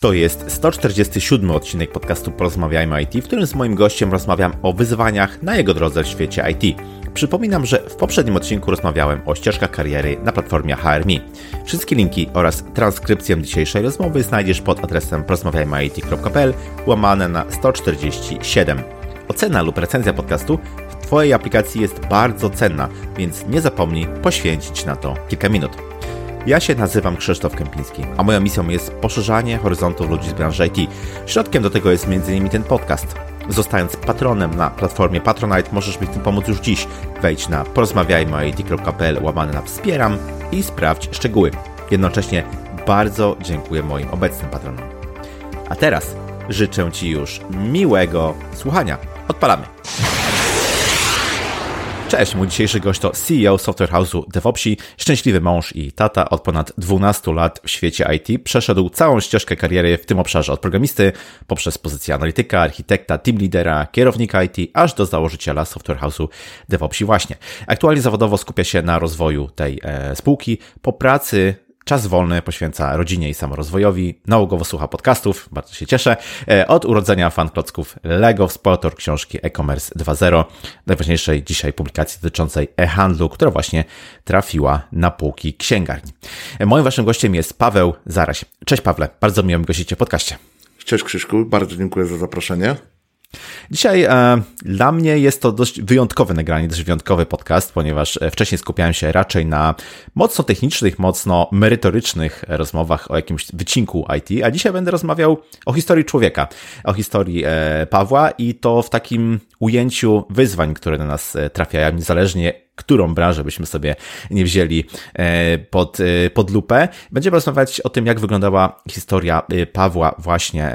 To jest 147 odcinek podcastu Porozmawiajmy IT, w którym z moim gościem rozmawiam o wyzwaniach na jego drodze w świecie IT. Przypominam, że w poprzednim odcinku rozmawiałem o ścieżkach kariery na platformie HRMI. Wszystkie linki oraz transkrypcję dzisiejszej rozmowy znajdziesz pod adresem porozmawiajmyit.pl łamane na 147. Ocena lub recenzja podcastu w Twojej aplikacji jest bardzo cenna, więc nie zapomnij poświęcić na to kilka minut. Ja się nazywam Krzysztof Kępiński, a moją misją jest poszerzanie horyzontów ludzi z branży IT. Środkiem do tego jest m.in. ten podcast. Zostając patronem na platformie Patronite możesz mi w tym pomóc już dziś. Wejdź na porozmawiajmy.it.pl łamane na wspieram i sprawdź szczegóły. Jednocześnie bardzo dziękuję moim obecnym patronom. A teraz życzę Ci już miłego słuchania. Odpalamy! Cześć, mój dzisiejszy gość to CEO Software House'u DevOpsi, szczęśliwy mąż i tata od ponad 12 lat w świecie IT. Przeszedł całą ścieżkę kariery w tym obszarze od programisty, poprzez pozycję analityka, architekta, team leadera, kierownika IT, aż do założyciela Software House'u DevOpsi właśnie. Aktualnie zawodowo skupia się na rozwoju tej e, spółki. Po pracy Czas wolny poświęca rodzinie i samorozwojowi, nałogowo słucha podcastów, bardzo się cieszę. E, od urodzenia fan klocków Lego, współautor książki e-commerce 2.0, najważniejszej dzisiaj publikacji dotyczącej e-handlu, która właśnie trafiła na półki księgarni. E, moim waszym gościem jest Paweł Zaraś. Cześć Pawle, bardzo miło mi gościcie w podcaście. Cześć Krzyszku, bardzo dziękuję za zaproszenie. Dzisiaj e, dla mnie jest to dość wyjątkowe nagranie, dość wyjątkowy podcast, ponieważ e, wcześniej skupiałem się raczej na mocno technicznych, mocno merytorycznych rozmowach o jakimś wycinku IT, a dzisiaj będę rozmawiał o historii człowieka, o historii e, Pawła i to w takim ujęciu wyzwań, które na nas e, trafiają, niezależnie którą branżę byśmy sobie nie wzięli e, pod, pod lupę. Będziemy rozmawiać o tym, jak wyglądała historia Pawła właśnie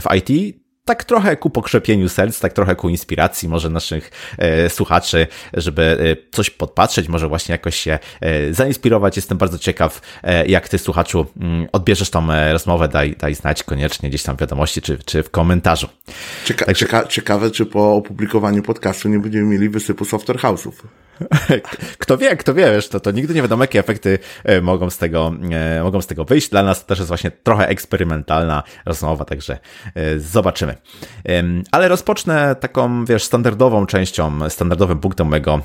w IT, tak trochę ku pokrzepieniu serc, tak trochę ku inspiracji może naszych e, słuchaczy, żeby e, coś podpatrzeć, może właśnie jakoś się e, zainspirować. Jestem bardzo ciekaw, e, jak ty słuchaczu m, mm, odbierzesz tą e, rozmowę, daj, daj znać koniecznie gdzieś tam wiadomości czy, czy w komentarzu. Cieka cieka ciekawe, czy po opublikowaniu podcastu nie będziemy mieli wysypu software house'ów. Kto wie, kto wie, wiesz, to, to nigdy nie wiadomo, jakie efekty e, mogą z tego, mogą z tego wyjść. Dla nas to też jest właśnie trochę eksperymentalna rozmowa, także e, Ale rozpocznę taką, wiesz, standardową częścią, standardowym punktem mojego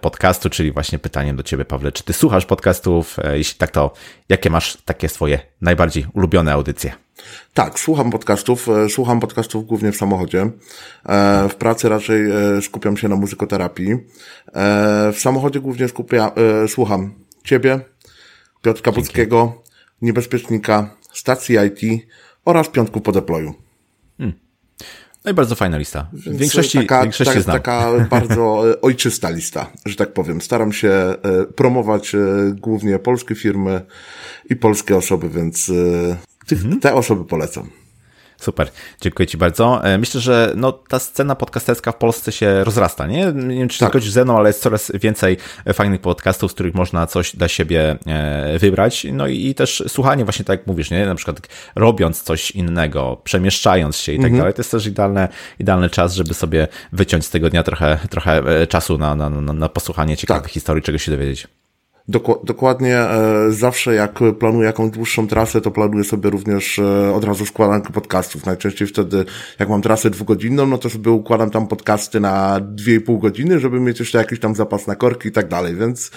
podcastu, czyli właśnie pytaniem do ciebie, Pawle, czy ty słuchasz podcastów? Jeśli tak, to jakie masz takie swoje najbardziej ulubione audycje? Tak, słucham podcastów. E, słucham podcastów głównie w samochodzie. E, w pracy raczej e, skupiam się na muzykoterapii. W samochodzie głównie skupia, słucham Ciebie, Piotrka Budzkiego, Niebezpiecznika, stacji IT oraz Piątku po deployu. No i bardzo fajna lista. W większości, taka, większości ta, znam. Taka bardzo ojczysta lista, że tak powiem. Staram się promować głównie polskie firmy i polskie osoby, więc mhm. te osoby polecam. Super, dziękuję Ci bardzo. E, myślę, że no, ta scena podcasterska w Polsce się rozrasta, nie? Nie wiem, czy tak. zgodzisz ze mną, ale jest coraz więcej fajnych podcastów, z których można coś dla siebie e, wybrać. No i też słuchanie właśnie tak jak mówisz, nie? Na przykład robiąc coś innego, przemieszczając się i tak mhm. dalej. To jest też idealny, idealny czas, żeby sobie wyciąć z tego dnia trochę, trochę e, czasu na, na, na, na posłuchanie ciekawych tak. historii, czego się dowiedzieć. Dokładnie e, zawsze jak planuję jakąś dłuższą trasę, to planuję sobie również e, od razu składankę podcastów. Najczęściej wtedy, jak mam trasę dwugodzinną, no to sobie układam tam podcasty na dwie i pół godziny, żeby mieć jeszcze jakiś tam zapas na korki i tak dalej, więc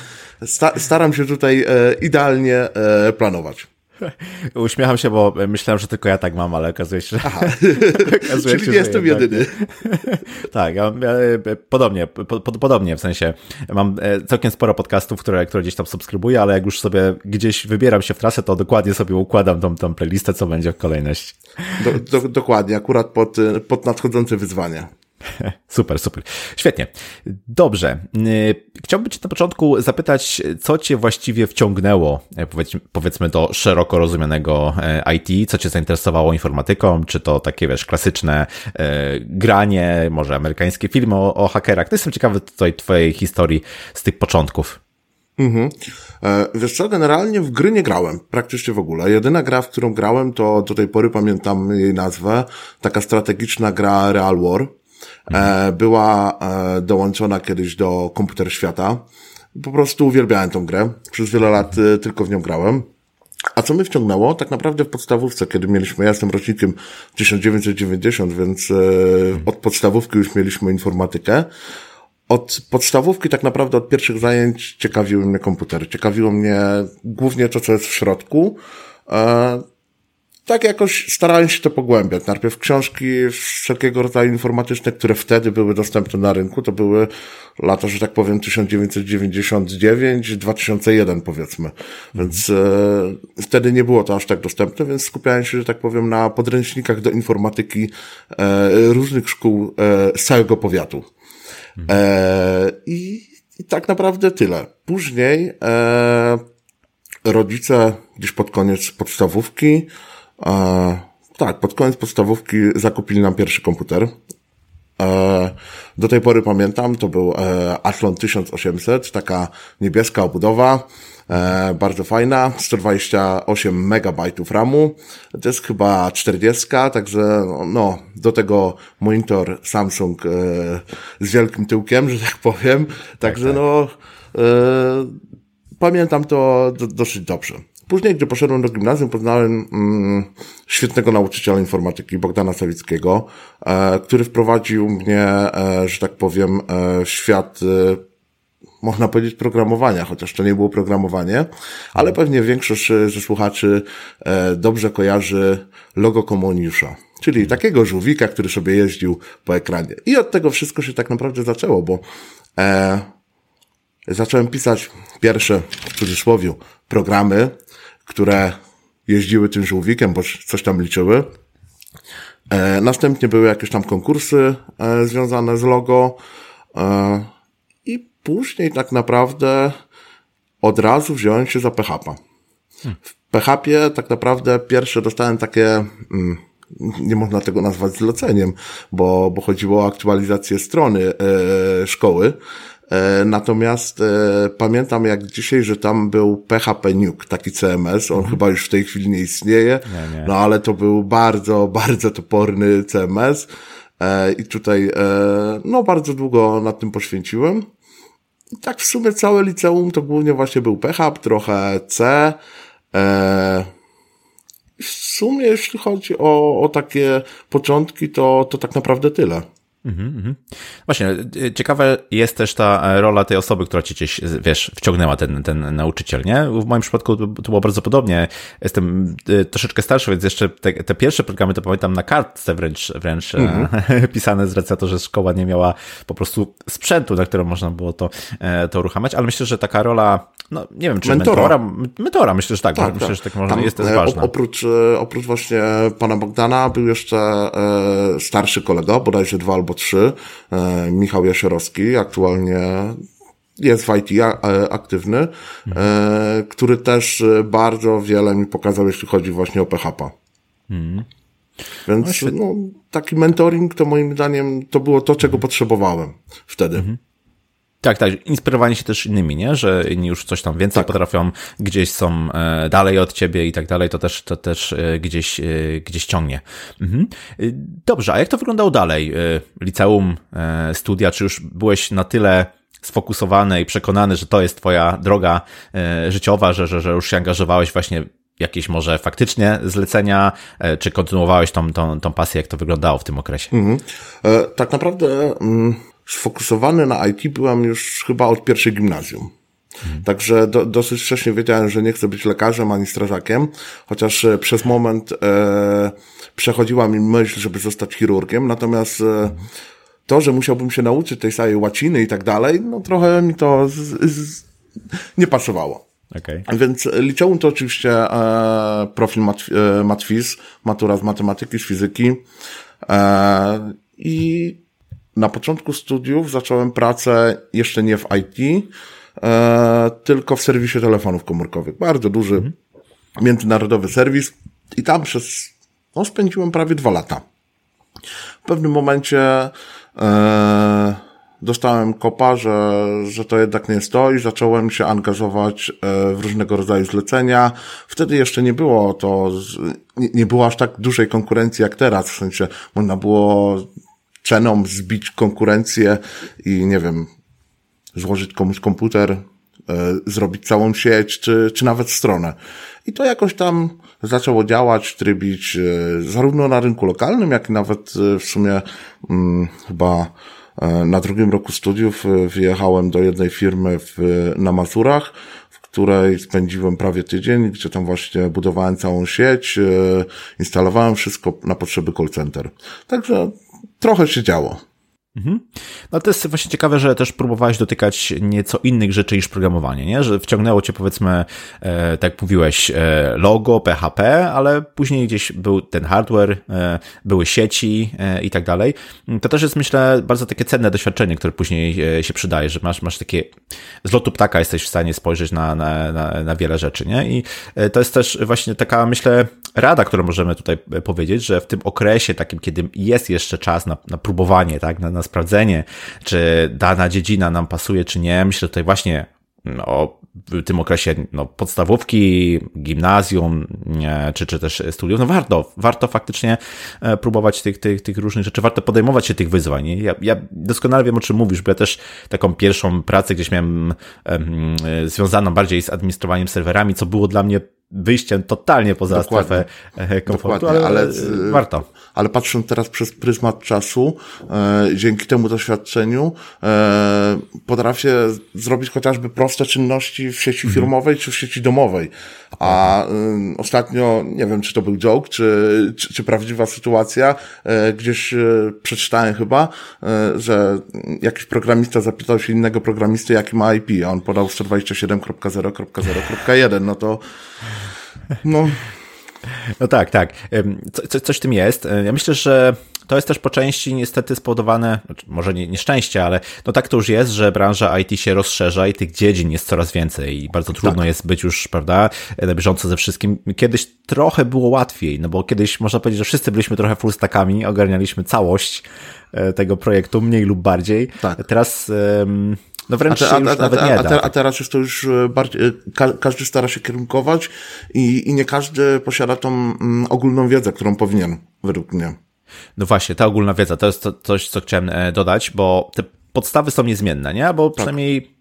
sta staram się tutaj e, idealnie planować. Uśmiecham się, bo myślałem, że tylko ja tak mam, ale okazuje się, że... Aha. okazuje Czyli się, nie jestem jedyny. tak, ja, ja, podobnie, po, podobnie, w sensie mam e, całkiem sporo podcastów, które, które gdzieś tam subskrybuję, ale jak już sobie gdzieś wybieram się w trasę, to dokładnie sobie układam tą, tą playlistę, co będzie w kolejności. Do, do, dokładnie, akurat pod, pod nadchodzące wyzwania. Super, super. Świetnie. Dobrze. Y, chciałbym Cię na początku zapytać, co Cię właściwie wciągnęło, e, powiedzmy, do szeroko rozumianego e, IT, co Cię zainteresowało informatyką, czy to takie, wiesz, klasyczne e, granie, może amerykańskie filmy o, o hakerach. No jestem ciekawy tutaj Twojej historii z tych początków. Mhm. Wiesz co, generalnie w gry nie grałem, praktycznie w ogóle. Jedyna gra, w którą grałem, to do tej pory pamiętam jej nazwę, taka strategiczna gra Real War. E, była e, dołączona kiedyś do Komputer Świata. Po prostu uwielbiałem tą grę. Przez wiele lat e, tylko w nią grałem. A co mnie wciągnęło? Tak naprawdę w podstawówce, kiedy mieliśmy, ja jestem rocznikiem 1990, więc od podstawówki już mieliśmy informatykę. Od podstawówki, tak naprawdę od pierwszych zajęć ciekawiły mnie komputery. Ciekawiło mnie głównie to, co jest w środku. Tak jakoś starałem się to pogłębiać. Najpierw książki wszelkiego rodzaju informatyczne, które wtedy były dostępne na rynku, to były lata, że tak powiem, 1999-2001 powiedzmy. Więc e, wtedy nie było to aż tak dostępne, więc skupiałem się, że tak powiem, na podręcznikach do informatyki e, różnych szkół e, z całego powiatu. E, i, I tak naprawdę tyle. Później e, rodzice gdzieś pod koniec podstawówki E, tak, pod koniec podstawówki zakupili nam pierwszy komputer. E, do tej pory pamiętam, to był e, Athlon 1800, taka niebieska obudowa, e, bardzo fajna, 128 megabajtów RAMu, to jest chyba 40, także no, do tego monitor Samsung e, z wielkim tyłkiem, że tak powiem, także tak, tak. no, e, pamiętam to do, dosyć dobrze. Później, gdy poszedłem do gimnazjum, poznałem mm, świetnego nauczyciela informatyki, Bogdana Sawickiego, e, który wprowadził mnie, e, że tak powiem, e, w świat, e, można powiedzieć, programowania, chociaż to nie było programowanie, ale pewnie większość ze słuchaczy e, dobrze kojarzy logo Komuniusza. Czyli takiego żółwika, który sobie jeździł po ekranie. I od tego wszystko się tak naprawdę zaczęło, bo e, zacząłem pisać pierwsze, w cudzysłowie, programy, które jeździły tym żółwikiem, bo coś tam liczyły. E, następnie były jakieś tam konkursy e, związane z logo e, i później tak naprawdę od razu wziąłem się za PHP. W PHP tak naprawdę pierwsze dostałem takie, mm, nie można tego nazwać zleceniem, bo, bo chodziło o aktualizację strony e, szkoły. E, natomiast e, pamiętam jak dzisiaj, że tam był PHP Nuke, taki CMS, on mhm. chyba już w tej chwili nie istnieje, nie, nie. no ale to był bardzo, bardzo toporny CMS e, i tutaj no bardzo długo nad tym poświęciłem. I tak w sumie całe liceum to głównie właśnie był PHP, trochę C. W sumie jeśli chodzi o, o takie początki, to, to tak naprawdę tyle. Mhm, mhm. Właśnie, e, ciekawa jest też ta e, rola tej osoby, która cię gdzieś, wiesz, wciągnęła, ten, ten nauczyciel, nie? W moim przypadku to, było bardzo podobnie. Jestem e, troszeczkę starszy, więc jeszcze te, te pierwsze programy to pamiętam na kartce wręcz, wręcz mhm. pisane z racji na to, że szkoła nie miała po prostu sprzętu, na którym można było to, to uruchamiać, ale myślę, że taka rola, no nie wiem, czy mentora, mentora, mentora myślę, że tak, tak myślę, tak. że tak może Tam, jest też ważna. Oprócz, oprócz właśnie pana Bogdana był jeszcze e, starszy kolega, bodajże dwa albo trzy, e, Michał Jasierowski, aktualnie jest w IT aktywny, mhm. który też bardzo wiele mi pokazał, jeśli chodzi właśnie o PHP. Mhm. Więc no, no, taki mentoring to moim zdaniem to było to, czego potrzebowałem wtedy. Tak, tak. Inspirowanie się też innymi, nie? Że inni już coś tam więcej tak. potrafią, gdzieś są e, dalej od ciebie i tak dalej, to też, to też e, gdzieś, e, gdzieś ciągnie. Mhm. Dobrze, a jak to wyglądało dalej? Liceum, studia, czy już byłeś na tyle sfokusowany i przekonany, że to jest twoja droga życiowa, że, że, że już się angażowałeś właśnie jakieś może faktycznie zlecenia, czy kontynuowałeś tą, tą, tą pasję, jak to wyglądało w tym okresie? Mhm. Tak naprawdę... Mm sfokusowany na IT byłem już chyba od pierwszej gimnazjum. Hmm. Także do, dosyć wcześnie wiedziałem, że nie chcę być lekarzem ani strażakiem, chociaż e, przez moment e, przechodziła mi myśl, żeby zostać chirurgiem, natomiast e, to, że musiałbym się nauczyć tej całej łaciny i tak dalej, no trochę mi to z, z, nie pasowało. Okay. Więc liceum to oczywiście e, profil mat, e, matwiz, matura z matematyki, z fizyki e, i na początku studiów zacząłem pracę jeszcze nie w IT, e, tylko w serwisie telefonów komórkowych. Bardzo duży międzynarodowy serwis i tam przez, no spędziłem prawie dwa lata. W pewnym momencie e, dostałem kopa, że, że to jednak nie to i zacząłem się angażować e, w różnego rodzaju zlecenia. Wtedy jeszcze nie było to, nie, nie było aż tak dużej konkurencji jak teraz, w sensie można było ceną zbić konkurencję i nie wiem, złożyć komuś komputer zrobić całą sieć, czy, czy nawet stronę. I to jakoś tam zaczęło działać, trybić zarówno na rynku lokalnym, jak i nawet w sumie hmm, chyba na drugim roku studiów wyjechałem do jednej firmy w, na Mazurach, której spędziłem prawie tydzień, gdzie tam właśnie budowałem całą sieć, e, instalowałem wszystko na potrzeby call center. Także trochę się działo. Mhm. No to jest właśnie ciekawe, że też próbowałeś dotykać nieco innych rzeczy niż programowanie, nie? Że wciągnęło cię powiedzmy, e, tak jak mówiłeś, e, logo, PHP, ale później gdzieś był ten hardware, e, były sieci e, i tak dalej. To też jest myślę bardzo takie cenne doświadczenie, które później e, się przydaje, że masz, masz takie z lotu ptaka jesteś w stanie spojrzeć na, na, na, na wiele rzeczy, nie? I e, to jest też właśnie taka, myślę, rada, którą możemy tutaj powiedzieć, że w tym okresie takim, kiedy jest jeszcze czas na, na próbowanie, tak, na, na sprawdzenie, czy dana dziedzina nam pasuje, czy nie, myślę tutaj właśnie o w tym okresie no, podstawówki, gimnazjum, czy, czy też studiów, no warto, warto faktycznie e, próbować tych, tych, tych różnych rzeczy, warto podejmować się tych wyzwań. Ja, ja doskonale wiem, o czym mówisz, bo ja też taką pierwszą pracę gdzieś miałem um, związaną bardziej z administrowaniem serwerami, co było dla mnie wyjściem totalnie poza Dokładnie. strefę e, komfortu, ale, ale warto. Ale patrząc teraz przez pryzmat czasu, e, dzięki temu doświadczeniu e, potrafię zrobić chociażby proste czynności w sieci mhm. firmowej czy w sieci domowej. A e, ostatnio, nie wiem, czy to był joke, czy, czy, czy prawdziwa sytuacja, e, gdzieś e, przeczytałem chyba, że jakiś programista zapytał się innego programisty, jaki ma IP, a on podał 127.0.0.1, no to no. No tak, tak. Co, co, coś w tym jest. Ja myślę, że to jest też po części niestety spowodowane, znaczy może nie nieszczęście, ale no tak to już jest, że branża IT się rozszerza i tych dziedzin jest coraz więcej i bardzo trudno tak. jest być już, prawda, na bieżąco ze wszystkim. Kiedyś trochę było łatwiej, no bo kiedyś można powiedzieć, że wszyscy byliśmy trochę full stackami, ogarnialiśmy całość e, tego projektu, mniej lub bardziej. Tak. Teraz no wręcz a, te, a, a, nawet nie a, te, a teraz jest to już e, bardziej, e, ka, każdy stara się kierunkować i, i nie każdy posiada tą mm, ogólną wiedzę, którą powinien, według mnie. No właśnie, ta ogólna wiedza, to jest to, coś, co chciałem e, dodać, bo te podstawy są niezmienne, nie? Bo tak. przynajmniej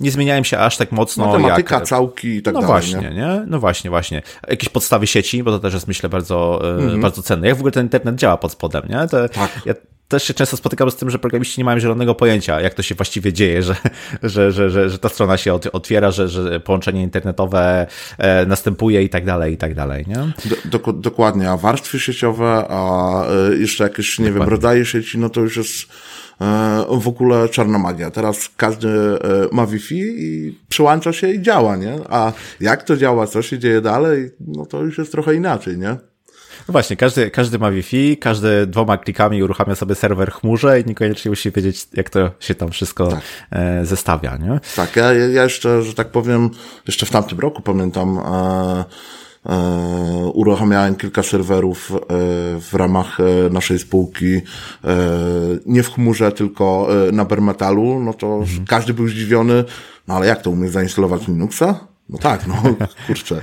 nie zmieniają się aż tak mocno Matematyka, jak... całki i tak no dalej. Właśnie, nie? nie? No właśnie, właśnie. Jakieś podstawy sieci, bo to też jest myślę bardzo, mm -hmm. bardzo cenne. Jak w ogóle ten internet działa pod spodem, nie? To tak. Ja też się często spotykam z tym, że programiści nie mają zielonego pojęcia, jak to się właściwie dzieje, że, że, że, że, że ta strona się otwiera, że, że połączenie internetowe e, następuje i tak dalej, i tak dalej, nie? Do, do, dokładnie, a warstwy sieciowe, a e, jeszcze jakieś, nie dokładnie. wiem, rodzaje sieci, no to już jest e, w ogóle czarna magia. Teraz każdy ma Wi-Fi i przyłącza się i działa, nie? A jak to działa, co się dzieje dalej, no to już jest trochę inaczej, nie? No właśnie, każdy, każdy ma Wi-Fi, każdy dwoma klikami uruchamia sobie serwer chmurze i niekoniecznie musi wiedzieć, jak to się tam wszystko tak. E, zestawia, nie? Tak, ja, ja jeszcze, że tak powiem, jeszcze w tamtym roku pamiętam, e, e, uruchamiałem kilka serwerów e, w ramach e, naszej spółki, e, nie w chmurze, tylko na Bermetalu, no to mhm. każdy był zdziwiony, no ale jak to umiesz zainstalować Linuxa? No tak, no kurczę.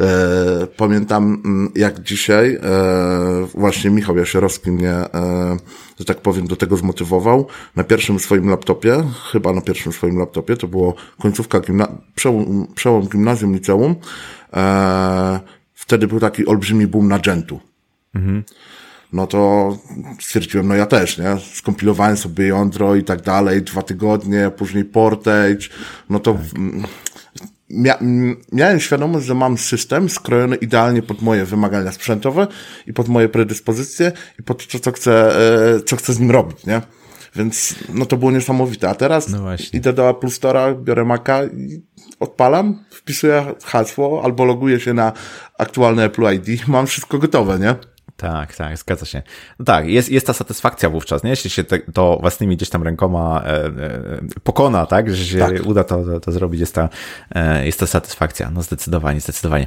E, pamiętam mm, jak dzisiaj e, właśnie Michał Jasierowski mnie, e, że tak powiem, do tego zmotywował. Na pierwszym swoim laptopie, chyba na pierwszym swoim laptopie, to było końcówka gimna przełom, przełom gimnazjum, liceum. E, wtedy był taki olbrzymi boom na Gentu. Mhm no to stwierdziłem, no ja też, nie? Skompilowałem sobie jądro i tak dalej, dwa tygodnie, później Portage, no to mia miałem świadomość, że mam system skrojony idealnie pod moje wymagania sprzętowe i pod moje predyspozycje i pod to, co chcę, e, co chcę z nim robić, nie? Więc no to było niesamowite. A teraz no idę do Apple Store'a, biorę Maca i odpalam, wpisuję hasło albo loguję się na aktualne Apple ID, mam wszystko gotowe, nie? Tak, tak, zgadza się. No tak, jest, jest ta satysfakcja wówczas, nie? Jeśli się te, to własnymi gdzieś tam rękoma e, e, pokona, tak? Że się tak. uda to, to, to, zrobić, jest ta, e, jest ta satysfakcja. No zdecydowanie, zdecydowanie.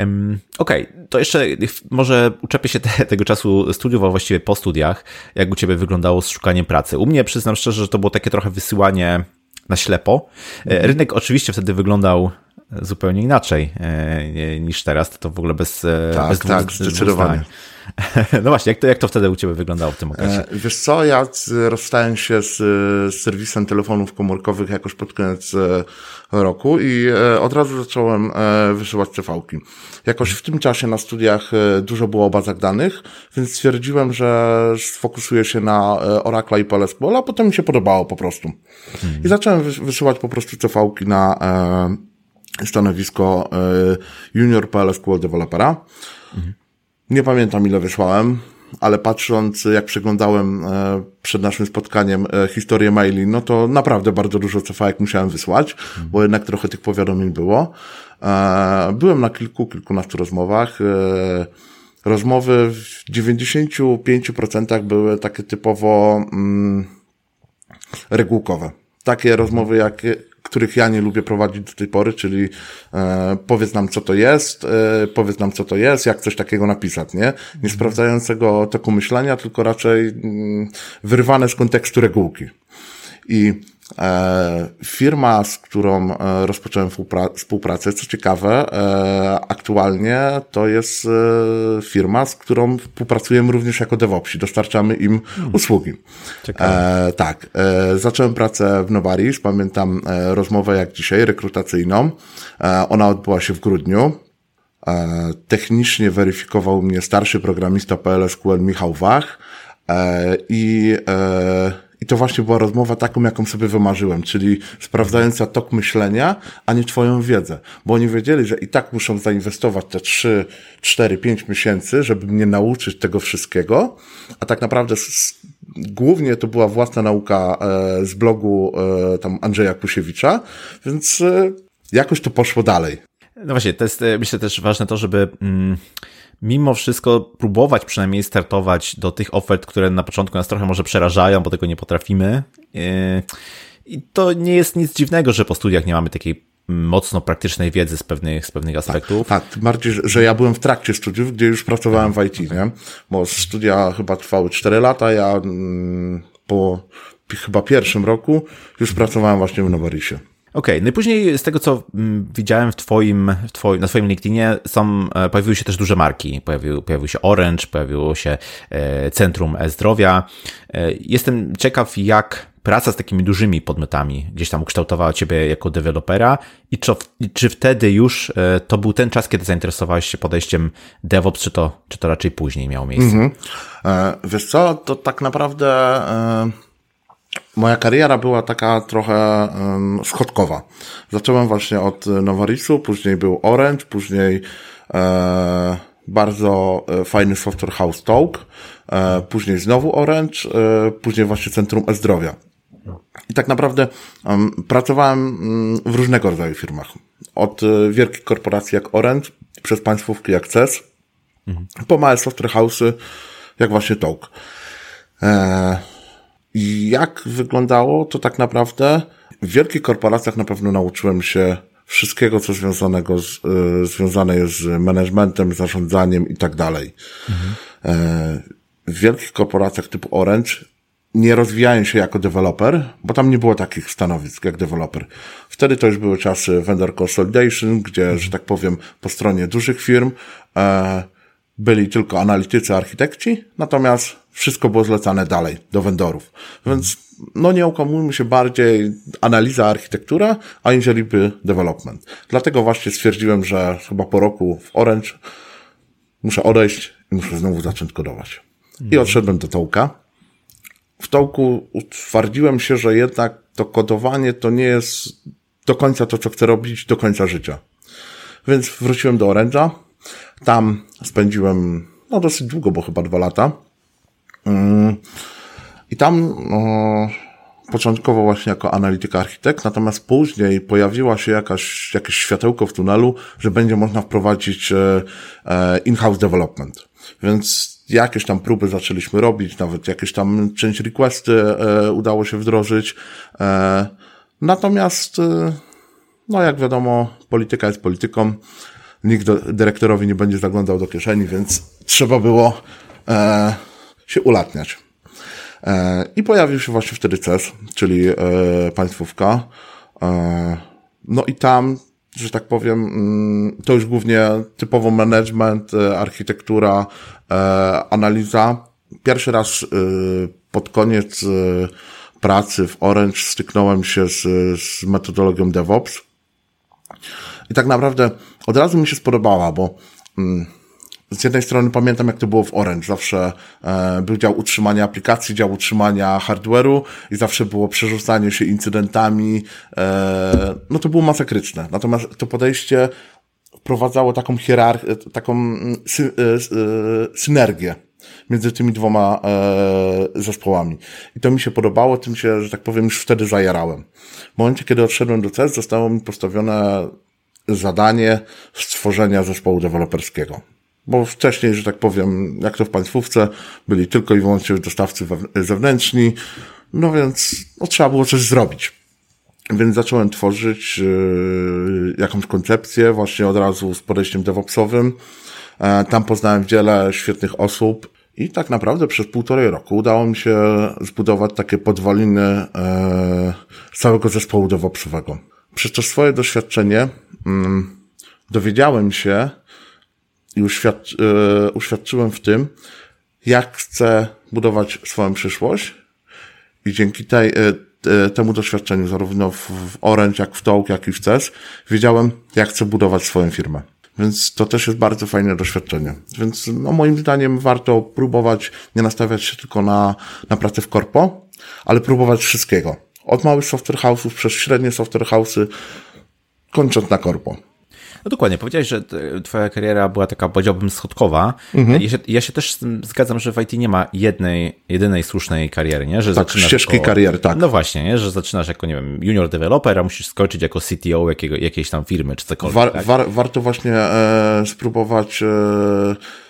Um, Okej, okay. to jeszcze może uczepię się te, tego czasu studiów, a właściwie po studiach, jak u Ciebie wyglądało z szukaniem pracy. U mnie przyznam szczerze, że to było takie trochę wysyłanie na ślepo. E, rynek oczywiście wtedy wyglądał zupełnie inaczej e, niż teraz, to, w ogóle bez, tak, bez dwóch, tak, zdecydowanie. No właśnie, jak to, jak to wtedy u Ciebie wyglądało w tym okresie? Wiesz co, ja rozstałem się z, z serwisem telefonów komórkowych jakoś pod koniec roku i od razu zacząłem wysyłać CV-ki. Jakoś w tym czasie na studiach dużo było o bazach danych, więc stwierdziłem, że sfokusuję się na Oracle i PLSQL, a potem mi się podobało po prostu. Hmm. I zacząłem wysyłać po prostu CV-ki na stanowisko e, junior PLSQL dewelopera. Mhm. Nie pamiętam ile wysłałem, ale patrząc jak przeglądałem e, przed naszym spotkaniem e, historię maili, no to naprawdę bardzo dużo cv musiałem wysłać, mhm. bo jednak trochę tych powiadomień było. Byłem na kilku, kilkunastu rozmowach. Rozmowy w 95% były takie typowo mm, regułkowe. Takie rozmowy, jak których ja nie lubię prowadzić do tej pory, czyli e, powiedz nam, co to jest, e, powiedz nam, co to jest, jak coś takiego napisać, nie? Nie mhm. sprawdzającego toku myślenia, tylko raczej mm, wyrwane z kontekstu regułki. I firma, z którą e, rozpocząłem współpracę, co ciekawe, e, aktualnie to jest firma, z którą współpracujemy również jako DevOpsi. Dostarczamy im hmm. usługi. Ciekawe. tak. Zacząłem pracę w Novaris. Pamiętam rozmowę jak dzisiaj, rekrutacyjną. Ona odbyła się w grudniu. Technicznie weryfikował mnie starszy programista PLSQL Michał Wach i i to właśnie była rozmowa taką, jaką sobie wymarzyłem, czyli sprawdzająca tok myślenia, a nie twoją wiedzę. Bo oni wiedzieli, że i tak muszą zainwestować te 3, 4, 5 miesięcy, żeby mnie nauczyć tego wszystkiego, a tak naprawdę głównie to była własna nauka e, z blogu e, tam Andrzeja Kusiewicza, więc e, jakoś to poszło dalej. No właśnie, to jest myślę też ważne to, żeby mm, mimo wszystko próbować przynajmniej startować do tych ofert, które na początku nas trochę może przerażają, bo tego nie potrafimy. Yy, I to nie jest nic dziwnego, że po studiach nie mamy takiej mocno praktycznej wiedzy z pewnych, z pewnych aspektów. Tak, tak, bardziej, że ja byłem w trakcie studiów, gdzie już pracowałem w IT, nie? Bo studia chyba trwały 4 lata, ja mm, po chyba pierwszym roku już pracowałem właśnie w Novarisie. Okej, okay. no i później z tego, co mm, widziałem w twoim, w twoim, na swoim LinkedInie, są, e, pojawiły się też duże marki. Pojawił, pojawił się Orange, pojawiło się e, Centrum Zdrowia. E, jestem ciekaw, jak praca z takimi dużymi podmiotami gdzieś tam ukształtowała ciebie jako dewelopera i czy, czy wtedy już to był ten czas, kiedy zainteresowałeś się podejściem DevOps, czy to, czy to raczej później miało miejsce? -hmm. Wiesz co, to tak naprawdę moja kariera była taka trochę um, schodkowa. Zacząłem właśnie od Novarisu, później był Orange, później e, bardzo e, fajny software house Talk, e, później znowu Orange, e, później właśnie Centrum E-Zdrowia. I tak naprawdę um, pracowałem um, w różnego rodzaju firmach. Od e, wielkich korporacji jak Orange, przez państwówki jak CES, mhm. po małe software house'y jak właśnie Talk. E, jak wyglądało to tak naprawdę? W wielkich korporacjach na pewno nauczyłem się wszystkiego, co związanego z, y, związane jest z managementem, zarządzaniem i tak dalej. Mhm. w wielkich korporacjach typu Orange nie rozwijają się jako deweloper, bo tam nie było takich stanowisk jak deweloper. Wtedy to już były czasy vendor consolidation, gdzie, mhm. że tak powiem, po stronie dużych firm e, byli tylko analitycy, architekci, natomiast wszystko było zlecane dalej do vendorów. Więc no nie okłamujmy się bardziej analiza, architektura, aniżeli development. Dlatego właśnie stwierdziłem, że chyba po roku w Orange muszę odejść i muszę znowu zacząć kodować. I mhm. odszedłem do Tołka. W Tołku utwardziłem się, że jednak to kodowanie to nie jest do końca to, co chcę robić do końca życia. Więc wróciłem do Orange'a. Tam spędziłem no dosyć długo, bo chyba dwa lata. Mm. I tam no, początkowo właśnie jako analityk architekt, natomiast później pojawiła się jakaś, jakieś światełko w tunelu, że będzie można wprowadzić e, e, in-house development. Więc jakieś tam próby zaczęliśmy robić, nawet jakieś tam część requesty e, udało się wdrożyć. Natomiast, no jak wiadomo, polityka jest polityką. Nikt do, dyrektorowi nie będzie zaglądał do kieszeni, więc trzeba było się ulatniać. E, I pojawił się właśnie wtedy CES, czyli e, państwówka. E, no i tam że tak powiem, mm, to już głównie typowo management, architektura, analiza. Pierwszy raz pod koniec pracy w Orange styknąłem się z, z metodologią DevOps. I tak naprawdę od razu mi się spodobała, bo mm, z jednej strony pamiętam, jak to było w Orange. Zawsze e, był dział utrzymania aplikacji, dział utrzymania hardware'u i zawsze było przerzucanie się incydentami. E, no to było masakryczne. Natomiast to podejście wprowadzało taką hierarchię, taką mm, sy, e, e, synergię między tymi dwoma e, zespołami. I to mi się podobało, tym się, że tak powiem, już wtedy zajarałem. W momencie, kiedy odszedłem do CES, zostało mi postawione zadanie stworzenia zespołu deweloperskiego. Bo wcześniej, że tak powiem, jak to w państwówce, byli tylko i wyłącznie dostawcy zewnętrzni, no więc no, trzeba było coś zrobić. Więc zacząłem tworzyć yy, jakąś koncepcję właśnie od razu z podejściem DevOpsowym. E, tam poznałem wiele świetnych osób i tak naprawdę przez półtorej roku udało mi się zbudować takie podwaliny e, całego zespołu DevOpsowego. Przez to swoje doświadczenie mm, dowiedziałem się, i uświadczy, e, uświadczyłem w tym, jak chcę budować swoją przyszłość i dzięki tej, e, temu doświadczeniu, zarówno w, w Orange, jak w Talk, jak i w CES, wiedziałem, jak chcę budować swoją firmę. Więc to też jest bardzo fajne doświadczenie. Więc no, moim zdaniem warto próbować nie nastawiać się tylko na, na pracę w korpo, ale próbować wszystkiego. Od małych software house'ów przez średnie software house'y, kończąc na korpo. No dokładnie, powiedziałeś, że twoja kariera była taka, powiedziałbym, schodkowa. Mhm. Ja, się, ja się też zgadzam, że w IT nie ma jednej, jedynej słusznej kariery, nie? Że tak, zaczynasz ścieżki jako, kariery, tak. No właśnie, nie? Że zaczynasz jako, nie wiem, junior developer, a musisz skończyć jako CTO jakiego, jakiejś tam firmy, czy cokolwiek. War, tak? war, warto właśnie e, spróbować e,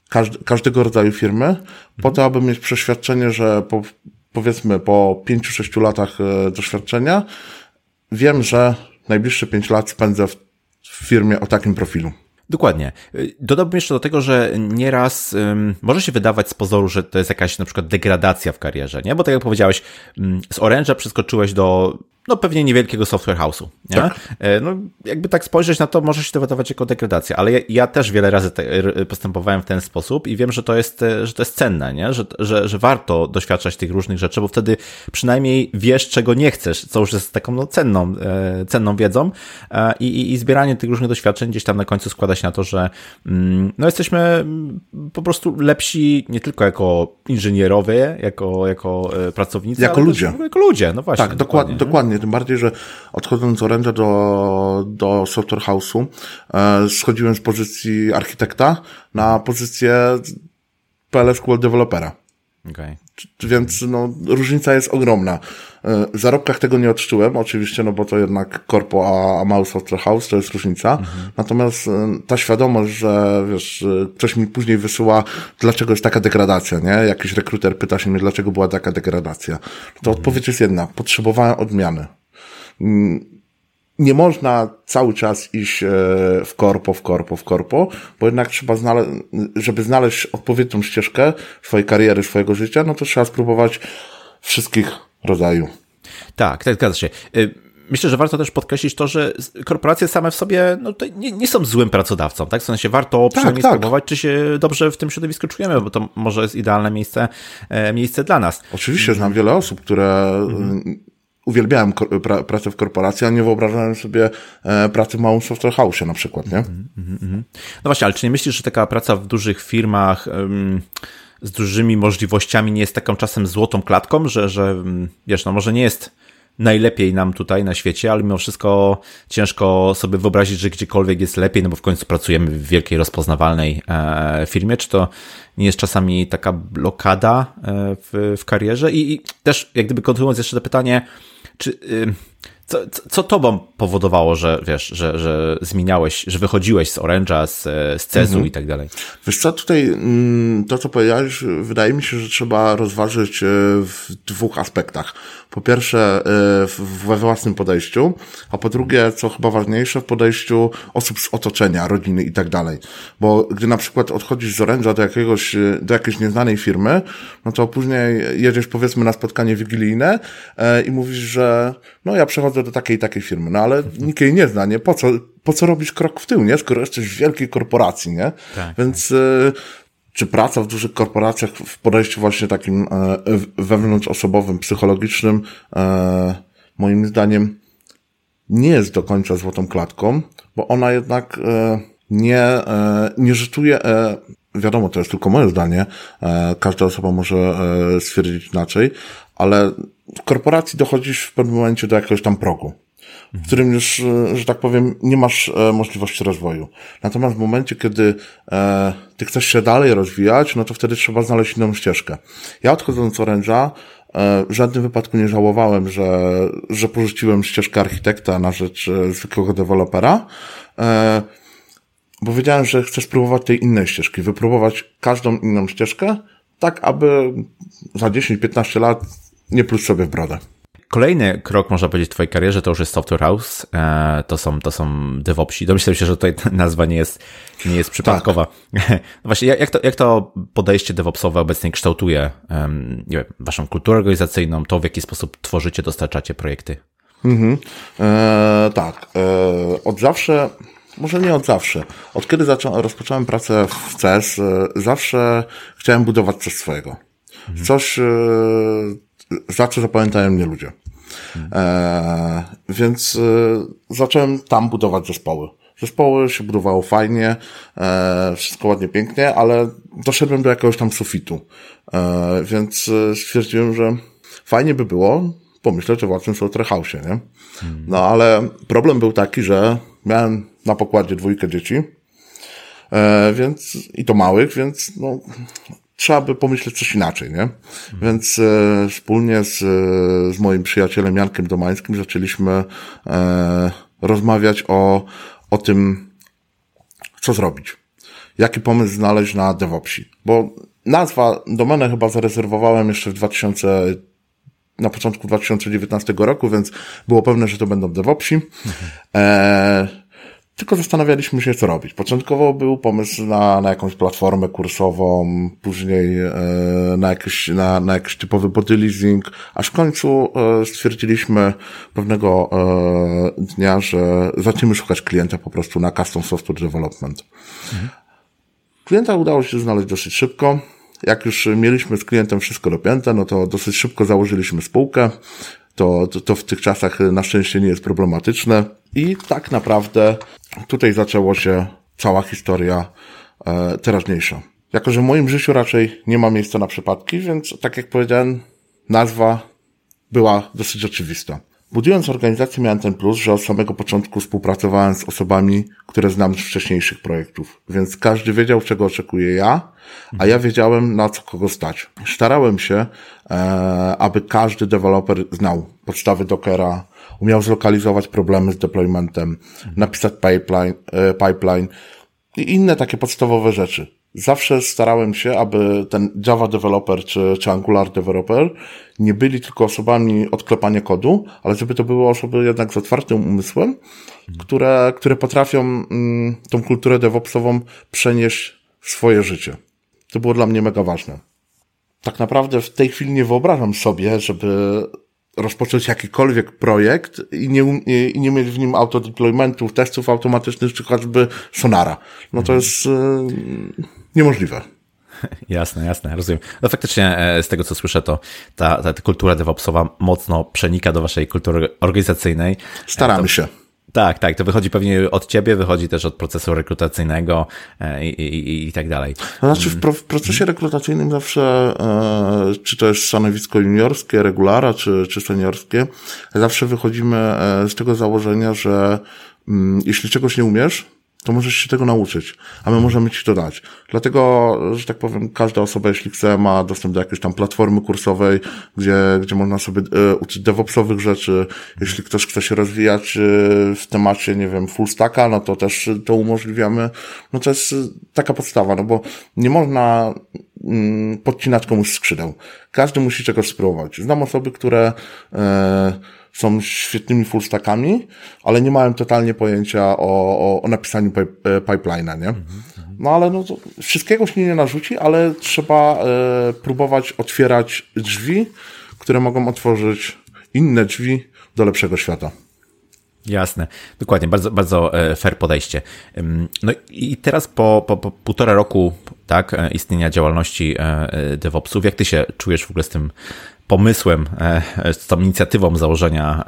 każd każdego rodzaju firmy, mhm. po to, aby mieć przeświadczenie, że po, powiedzmy po 5-6 latach e, doświadczenia wiem, że najbliższe 5 lat spędzę w w firmie o takim profilu. Dokładnie. Dodałbym jeszcze do tego, że nieraz um, może się wydawać z pozoru, że to jest jakaś na przykład degradacja w karierze, nie? Bo tak jak powiedziałeś, um, z Orange'a przeskoczyłeś do no pewnie niewielkiego software house'u. Nie? Tak. E, no, jakby tak spojrzeć na to, może się to wydawać jako degradacja, ale ja, ja też wiele razy te, postępowałem w ten sposób i wiem, że to jest, e, że to jest cenne, nie? Że, że, że warto doświadczać tych różnych rzeczy, bo wtedy przynajmniej wiesz, czego nie chcesz, co już jest taką no, cenną, e, cenną wiedzą i, i, i zbieranie tych różnych doświadczeń gdzieś tam na końcu składa się na to, że mm, no, jesteśmy mm, po prostu lepsi nie tylko jako inżynierowie, jako, jako pracownicy, jako ludzie. jako ludzie, no właśnie. Tak, dokładnie. dokładnie dokładnie, tym bardziej, że odchodząc z Orange'a do, do Software House'u, e, schodziłem z pozycji architekta na pozycję PLS School Developera. Okay. Więc no, różnica jest ogromna. E, w zarobkach tego nie odczułem, oczywiście, no bo to jednak korpo, a, a mały software house to jest różnica. Mhm. Natomiast e, ta świadomość, że wiesz, ktoś mi później wysyła, dlaczego jest taka degradacja, nie? Jakiś rekruter pyta się mnie, dlaczego była taka degradacja. To mhm. odpowiedź jest jedna. Potrzebowałem odmiany. Mm, nie można cały czas iść e, w korpo, w korpo, w korpo, bo jednak trzeba znaleźć, żeby znaleźć odpowiednią ścieżkę swojej kariery, swojego życia, no to trzeba spróbować wszystkich rodzajów. Tak, tak, zgadza się. Y, myślę, że warto też podkreślić to, że korporacje same w sobie no, nie, nie są złym pracodawcą, tak? W sensie warto tak, przynajmniej tak. spróbować, czy się dobrze w tym środowisku czujemy, bo to może jest idealne miejsce, e, miejsce dla nas. Oczywiście znam wiele osób, które mhm uwielbiałem pra pracę w korporacji, a nie wyobrażałem sobie e, pracy w małym software house na przykład, nie? Mm -hmm. No właśnie, ale czy nie myślisz, że taka praca w dużych firmach um, z dużymi możliwościami nie jest taką czasem złotą klatką, że, że wiesz, no może nie jest najlepiej nam tutaj na świecie, ale mimo wszystko ciężko sobie wyobrazić, że gdziekolwiek jest lepiej, no bo w końcu pracujemy w wielkiej, rozpoznawalnej e, firmie. Czy to nie jest czasami taka blokada e, w, w karierze? I, I też, jak gdyby kontynuując jeszcze to pytanie, czy, y, co, co tobą powodowało, że wiesz, że, że zmieniałeś, że wychodziłeś z Orange'a, z, z Cezu mhm. i tak dalej? Wiesz co, tutaj mm, to, co powiedziałeś, wydaje mi się, że trzeba rozważyć e, w dwóch aspektach. Po pierwsze e, we własnym podejściu, a po drugie, co chyba ważniejsze, w podejściu osób z otoczenia, rodziny i tak dalej. Bo gdy na przykład odchodzisz z Orange'a do jakiegoś, e, do jakiejś nieznanej firmy, no to później jedziesz powiedzmy na spotkanie wigilijne i mówisz, że no ja przechodzę do takiej takiej firmy, no ale nikt jej nie zna, nie? Po co, po co robisz krok w tył, nie? Skoro jesteś w wielkiej korporacji, nie? Tak, Więc tak. czy praca w dużych korporacjach w podejściu właśnie takim e, wewnątrzosobowym, psychologicznym, e, moim zdaniem nie jest do końca złotą klatką, bo ona jednak e, nie, e, nie rzutuje, e, wiadomo, to jest tylko moje zdanie, e, każda osoba może e, stwierdzić inaczej, ale w korporacji dochodzisz w pewnym momencie do jakiegoś tam progu, w którym już, e, że tak powiem, nie masz e, możliwości rozwoju. Natomiast w momencie, kiedy e, ty chcesz się dalej rozwijać, no to wtedy trzeba znaleźć inną ścieżkę. Ja odchodząc z Orange'a, w żadnym wypadku nie żałowałem, że, że porzuciłem ścieżkę architekta na rzecz zwykłego dewelopera, bo wiedziałem, że chcę spróbować tej innej ścieżki, wypróbować każdą inną ścieżkę, tak aby za 10-15 lat nie pluć sobie w brodę. Kolejny krok, można powiedzieć, w Twojej karierze to już jest Software House. E, to są, to są DevOpsi. Domyślam się, że tutaj nazwa nie jest, nie jest przypadkowa. Tak. No właśnie, jak to, jak to podejście DevOpsowe obecnie kształtuje nie wiem, Waszą kulturę organizacyjną, to w jaki sposób tworzycie, dostarczacie projekty? Mhm. E, tak. E, od zawsze może nie od zawsze. Od kiedy zaczą, rozpocząłem pracę w CES, e, zawsze chciałem budować coś swojego. Mhm. Coś, e, za co zapamiętają mnie ludzie. E, więc e, zacząłem tam budować zespoły. Zespoły się budowało fajnie, e, wszystko ładnie, pięknie, ale doszedłem do jakiegoś tam sufitu. E, więc stwierdziłem, że fajnie by było pomyśleć o własnym software house, nie? No ale problem był taki, że miałem na pokładzie dwójkę dzieci, e, więc i to małych, więc no, trzeba by pomyśleć coś inaczej, nie? Więc e, wspólnie z, z moim przyjacielem Jankiem Domańskim zaczęliśmy e, rozmawiać o, o tym, co zrobić. Jaki pomysł znaleźć na DevOpsi. Bo nazwa domenę chyba zarezerwowałem jeszcze w 2000 na początku 2019 roku, więc było pewne, że to będą DevOpsi. Mhm. E, tylko zastanawialiśmy się, co robić. Początkowo był pomysł na, na jakąś platformę kursową, później e, na, jakiś, na, na jakiś typowy body leasing, aż w końcu e, stwierdziliśmy pewnego e, dnia, że zaczniemy szukać klienta po prostu na custom software development. Mhm. Klienta udało się znaleźć dosyć szybko. Jak już mieliśmy z klientem wszystko dopięte, no to dosyć szybko założyliśmy spółkę. To, to, to w tych czasach na szczęście nie jest problematyczne. I tak naprawdę tutaj zaczęło się cała historia e, teraźniejsza. Jako, że w moim życiu raczej nie ma miejsca na przypadki, więc tak jak powiedziałem, nazwa była dosyć oczywista. Budując organizację miałem ten plus, że od samego początku współpracowałem z osobami, które znam z wcześniejszych projektów, więc każdy wiedział, czego oczekuje ja, a ja wiedziałem, na co kogo stać. Starałem się, e, aby każdy deweloper znał podstawy Dockera, umiał zlokalizować problemy z deploymentem, napisać pipeline, e, pipeline i inne takie podstawowe rzeczy. Zawsze starałem się, aby ten Java developer czy, czy Angular developer nie byli tylko osobami odklepania kodu, ale żeby to były osoby jednak z otwartym umysłem, które, które potrafią mm, tą kulturę DevOpsową przenieść w swoje życie. To było dla mnie mega ważne. Tak naprawdę w tej chwili nie wyobrażam sobie, żeby rozpocząć jakikolwiek projekt i nie, um, i nie mieć w nim autodeploymentów, testów automatycznych, czy choćby Sonara. No to jest yy, niemożliwe. Jasne, jasne, rozumiem. No faktycznie e, z tego co słyszę, to ta, ta, kultura DevOpsowa mocno przenika do waszej kultury organizacyjnej. Staramy to, się. Tak, tak, to wychodzi pewnie od ciebie, wychodzi też od procesu rekrutacyjnego e, i, i, i tak dalej. Znaczy w, pro, w procesie rekrutacyjnym zawsze, e, czy to jest stanowisko juniorskie, regulara, czy, czy seniorskie, zawsze wychodzimy e, z tego założenia, że mm, jeśli czegoś nie umiesz, to możesz się tego nauczyć, a my możemy ci to dać. Dlatego, że tak powiem, każda osoba, jeśli chce, ma dostęp do jakiejś tam platformy kursowej, gdzie, gdzie można sobie e, uczyć DevOpsowych rzeczy. Jeśli ktoś chce się rozwijać e, w temacie, nie wiem, full stacka, no to też to umożliwiamy. No to jest taka podstawa, no bo nie można mm, podcinać komuś skrzydeł. Każdy musi czegoś spróbować. Znam osoby, które e, są świetnymi fullstackami, ale nie mają totalnie pojęcia o, o, o napisaniu e, pipeline'a, nie? No ale no wszystkiego się nie narzuci, ale trzeba e, próbować otwierać drzwi, które mogą otworzyć inne drzwi do lepszego świata. Jasne, dokładnie, bardzo, bardzo e, fair podejście. No i teraz po, po, po półtora roku tak, e, istnienia działalności e, DevOpsów, jak ty się czujesz w ogóle z tym pomysłem, z tą inicjatywą założenia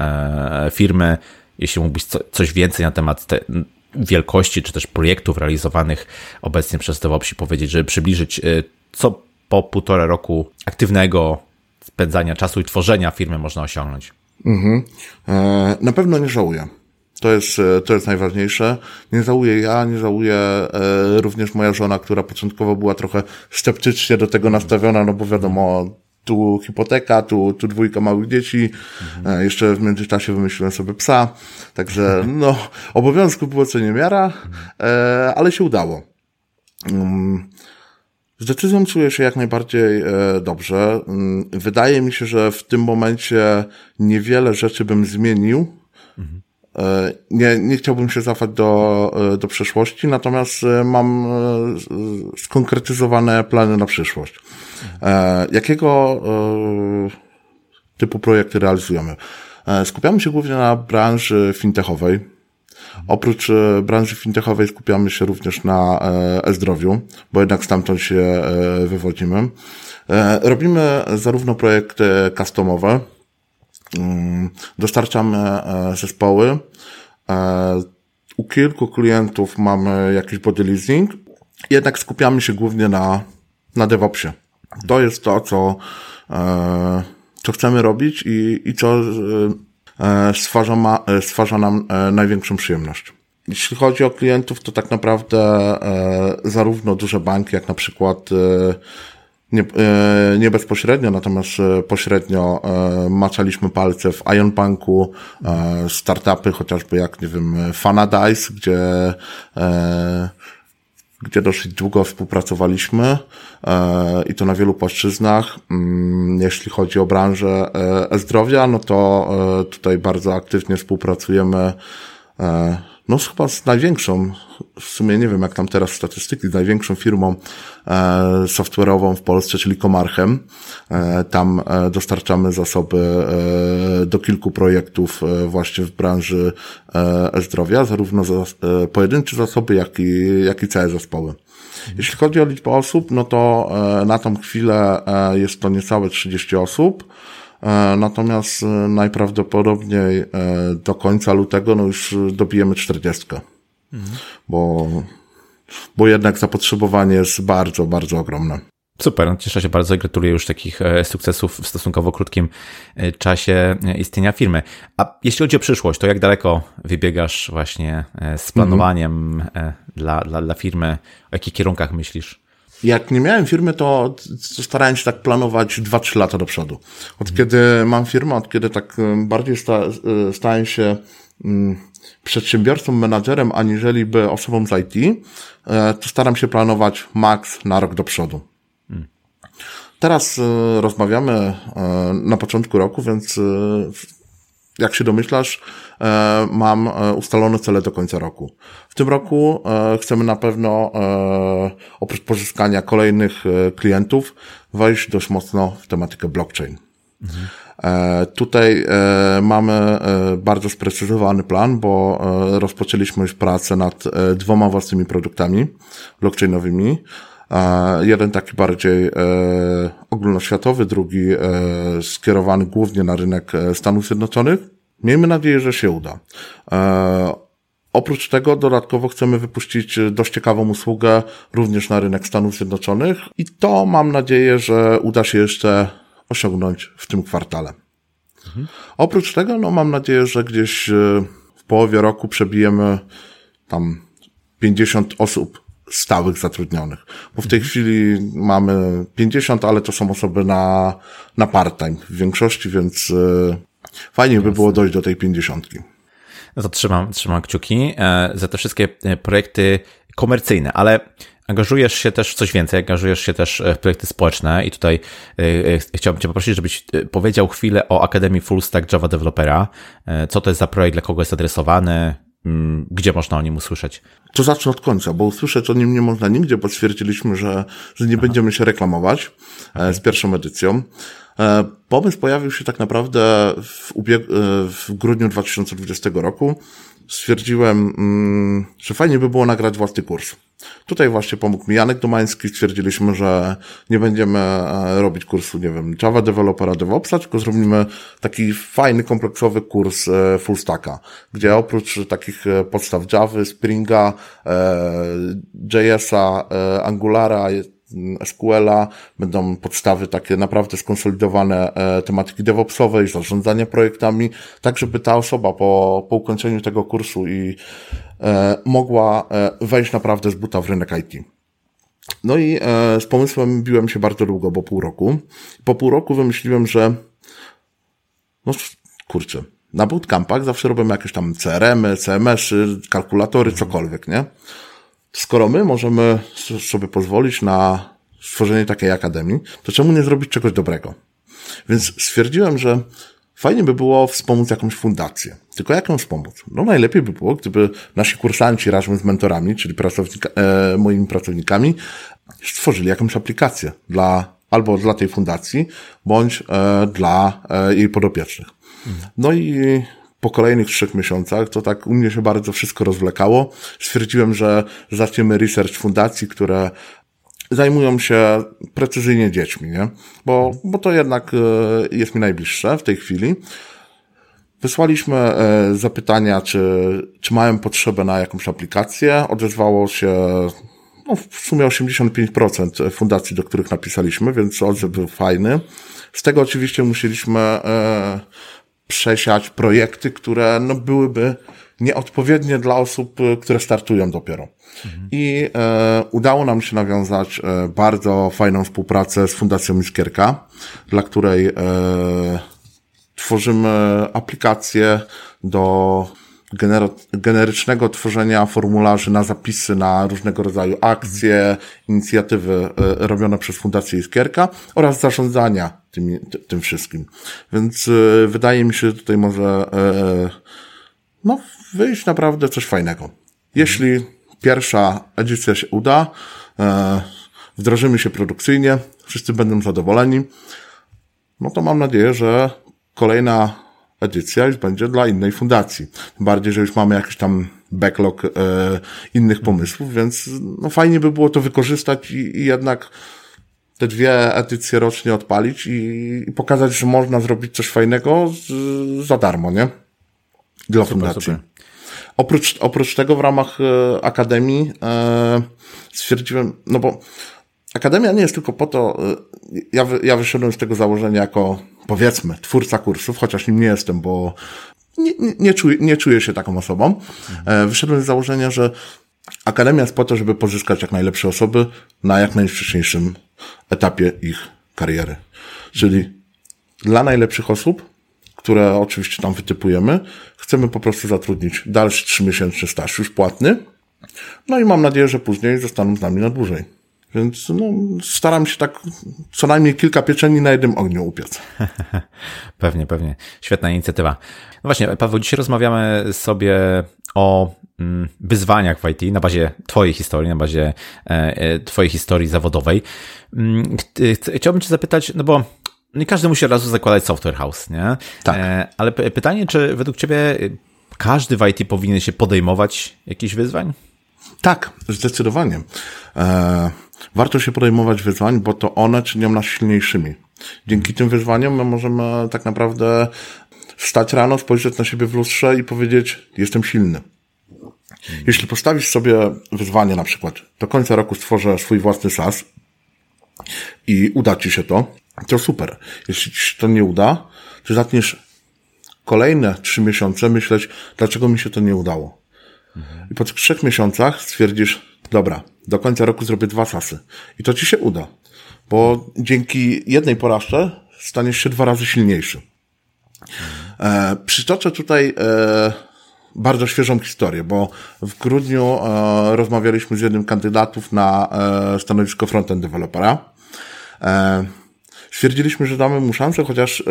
firmy? Jeśli mógłbyś coś więcej na temat te, wielkości czy też projektów realizowanych obecnie przez DevOpsi powiedzieć, żeby przybliżyć, co po półtora roku aktywnego spędzania czasu i tworzenia firmy można osiągnąć? Mhm. E, na pewno nie żałuję. To jest, e, to jest najważniejsze. Nie żałuję ja, nie żałuję e, również moja żona, która początkowo była trochę sceptycznie do tego nastawiona, no bo wiadomo, tu hipoteka, tu, tu dwójka małych dzieci, mhm. jeszcze w międzyczasie wymyśliłem sobie psa, także no, obowiązku było co niemiara, ale się udało. Mm, z decyzją czuję się jak najbardziej dobrze. Mm, wydaje mi się, że w tym momencie niewiele rzeczy bym zmienił. Mhm. Nie, nie chciałbym się cofać do, e, do przeszłości, natomiast mam skonkretyzowane plany na przyszłość. Jakiego typu projekty realizujemy? Skupiamy się głównie na branży fintechowej Oprócz e, branży fintechowej skupiamy się również na e, e-zdrowiu, bo jednak stamtąd się e, wywodzimy. Robimy zarówno projekty customowe, dostarczamy zespoły. U kilku klientów mamy jakiś body leasing, jednak skupiamy się głównie na, na DevOpsie. To jest to, co, co chcemy robić i, i co E, stwarza, ma, e, stwarza nam e, największą przyjemność. Jeśli chodzi o klientów, to tak naprawdę zarówno duże banki, jak na przykład nie, nie bezpośrednio, natomiast pośrednio maczaliśmy palce w Ion Banku, startupy chociażby jak, nie wiem, Fanadice, gdzie gdzie dosyć długo współpracowaliśmy e, i to na wielu płaszczyznach. Mm, jeśli chodzi o branżę e, e-zdrowia, no to e, tutaj bardzo aktywnie współpracujemy no chyba z największą, w sumie nie wiem jak tam teraz statystyki, z największą firmą e, software'ową w Polsce, czyli Komarchem. E, tam e, dostarczamy zasoby e, do kilku projektów e, właśnie w branży e, zdrowia, zarówno za, pojedyncze zasoby, jak i, jak i całe zespoły. Jeśli chodzi o liczbę osób, no to na tą chwilę jest to niecałe 30 osób. E, natomiast e, najprawdopodobniej e, do końca lutego no już dobijemy 40. Mhm. Bo, bo jednak zapotrzebowanie jest bardzo, bardzo ogromne. Super, no cieszę się bardzo i gratuluję już takich sukcesów w stosunkowo krótkim czasie istnienia firmy. A jeśli chodzi o przyszłość, to jak daleko wybiegasz właśnie z planowaniem mhm. dla, dla, dla firmy? O jakich kierunkach myślisz? Jak nie miałem firmy, to, starałem się tak planować 2-3 lata do przodu. Od mhm. kiedy mam firmę, od kiedy tak bardziej sta, e, stałem się mm, przedsiębiorcą, menadżerem, aniżeli by osobą z IT, e, to staram się planować maks na rok do przodu. Mhm. Teraz e, rozmawiamy na początku roku, więc jak się domyślasz, e, mam e, ustalone cele do końca roku. W tym roku e, chcemy na pewno, oprócz pozyskania kolejnych klientów, wejść dość mocno w tematykę blockchain. Mhm. Tutaj mamy bardzo sprecyzowany plan, bo rozpoczęliśmy już pracę nad dwoma własnymi produktami blockchainowymi. Jeden taki bardziej ogólnoświatowy, drugi skierowany głównie na rynek Stanów Zjednoczonych. Miejmy nadzieję, że się uda. E, oprócz tego dodatkowo chcemy wypuścić dość ciekawą usługę również na rynek Stanów Zjednoczonych i to mam nadzieję, że uda się jeszcze osiągnąć w tym kwartale. Mhm. Oprócz tego, no mam nadzieję, że gdzieś e, w połowie roku przebijemy tam 50 osób stałych zatrudnionych. Bo w tej chwili mamy 50, ale to są osoby na, na part-time w większości, więc e, Fajnie by było dojść do tej pięćdziesiątki. No to trzymam, trzymam kciuki e, za te wszystkie e, projekty komercyjne, ale angażujesz się też w coś więcej, angażujesz się też w projekty społeczne i tutaj chciałbym Cię poprosić, żebyś powiedział chwilę o Akademii Full Stack Java Developera. Co to jest za projekt, dla kogo jest adresowany, gdzie można o nim usłyszeć? To zacznę od końca, bo usłyszeć o nim nie można nigdzie, bo stwierdziliśmy, że, że nie Aha. będziemy się reklamować okay. z pierwszą edycją. Pomysł pojawił się tak naprawdę w, ubieg- w grudniu 2020 roku. Stwierdziłem, mm, że fajnie by było nagrać własny kurs. Tutaj właśnie pomógł mi Janek Domański. Stwierdziliśmy, że nie będziemy e, robić kursu, nie wiem, Java Developera DevOpsa, tylko zrobimy taki fajny, kompleksowy kurs e, full stacka, gdzie oprócz takich e, podstaw Java, Springa, JS-a, Angulara, SQL-a, będą podstawy takie naprawdę skonsolidowane tematyki DevOpsowej, zarządzania projektami, tak żeby ta osoba po, po ukończeniu tego kursu i E, mogła e, wejść naprawdę z buta w rynek IT. No i e, z pomysłem biłem się bardzo długo, bo pół roku. Po pół roku wymyśliłem, że no kurczę, na bootcampach zawsze robimy jakieś tam CRM-y, CMS-y, kalkulatory, cokolwiek, nie? Skoro my możemy sobie pozwolić na stworzenie takiej akademii, to czemu nie zrobić czegoś dobrego? Więc stwierdziłem, że Fajnie by było wspomóc jakąś fundację. Tylko jak ją wspomóc? No najlepiej by było, gdyby nasi kursanci razem z mentorami, czyli pracownika, e, moimi pracownikami, stworzyli jakąś aplikację dla, albo dla tej fundacji, bądź e, dla e, jej podopiecznych. No i po kolejnych trzech miesiącach, to tak u mnie się bardzo wszystko rozwlekało. Stwierdziłem, że zaczniemy research fundacji, które zajmują się precyzyjnie dziećmi, nie? Bo, bo to jednak e, jest mi najbliższe w tej chwili. Wysłaliśmy e, zapytania, czy, czy mają potrzebę na jakąś aplikację. Odezwało się no, w sumie 85% fundacji, do których napisaliśmy, więc odzew był fajny. Z tego oczywiście musieliśmy e, przesiać projekty, które no, byłyby nieodpowiednie dla osób, które startują dopiero. I e, udało nam się nawiązać e, bardzo fajną współpracę z Fundacją Miskierka, dla której e, tworzymy aplikację do generycznego tworzenia formularzy na zapisy na różnego rodzaju akcje, inicjatywy e, robione przez Fundację Iskierka oraz zarządzania tym, tym wszystkim. Więc e, wydaje mi się, że tutaj może e, no, wyjść naprawdę coś fajnego. Jeśli pierwsza edycja się uda, wdrożymy się produkcyjnie, wszyscy będą zadowoleni, no to mam nadzieję, że kolejna edycja już będzie dla innej fundacji. Tym bardziej, że już mamy jakiś tam backlog e, innych pomysłów, więc no fajnie by było to wykorzystać i, i jednak te dwie edycje rocznie odpalić i, i, pokazać, że można zrobić coś fajnego z, za darmo, nie? Dla super, fundacji. Super. Oprócz, oprócz tego w ramach e, Akademii e, stwierdziłem, no bo Akademia nie jest tylko po to, e, ja, ja wyszedłem z tego założenia jako, powiedzmy, twórca kursów, chociaż nim nie jestem, bo nie, nie, czuję, nie czuję się taką osobą. E, wyszedłem z założenia, że Akademia jest po to, żeby pozyskać jak najlepsze osoby na jak najwcześniejszym etapie ich kariery. Czyli dla najlepszych osób które oczywiście tam wytypujemy, chcemy po prostu zatrudnić dalszy trzymiesięczny staż już płatny. No i mam nadzieję, że później zostaną z nami na dłużej. Więc no, staram się tak co najmniej kilka pieczeni na jednym ogniu upiec. pewnie, pewnie. Świetna inicjatywa. No właśnie, Paweł, dzisiaj rozmawiamy sobie o mm, wyzwaniach w IT na bazie Twojej historii, na bazie e, e, Twojej historii zawodowej. Mm, chciałbym Cię zapytać, no bo nie każdy musi od razu zakładać software house, nie? Tak. E, ale pytanie, czy według Ciebie każdy w IT powinien się podejmować jakichś wyzwań? Tak, zdecydowanie. E, warto się podejmować wyzwań, bo to one czynią nas silniejszymi. Dzięki tym wyzwaniom my możemy tak naprawdę wstać rano, spojrzeć na siebie w lustrze i powiedzieć, jestem silny. Jeśli postawisz sobie wyzwanie na przykład, do końca roku stworzę swój własny SaaS i uda Ci się to, to super. Jeśli ci się to nie uda, to zaczniesz kolejne trzy miesiące myśleć, dlaczego mi się to nie udało. I po trzech miesiącach stwierdzisz, dobra, do końca roku zrobię dwa sasy. I to ci się uda. Bo dzięki jednej porażce staniesz się dwa razy silniejszy. E, przytoczę tutaj e, bardzo świeżą historię, bo w grudniu e, rozmawialiśmy z jednym kandydatów na e, stanowisko frontend dewelopera. E, stwierdziliśmy, że damy mu szansę, chociaż e,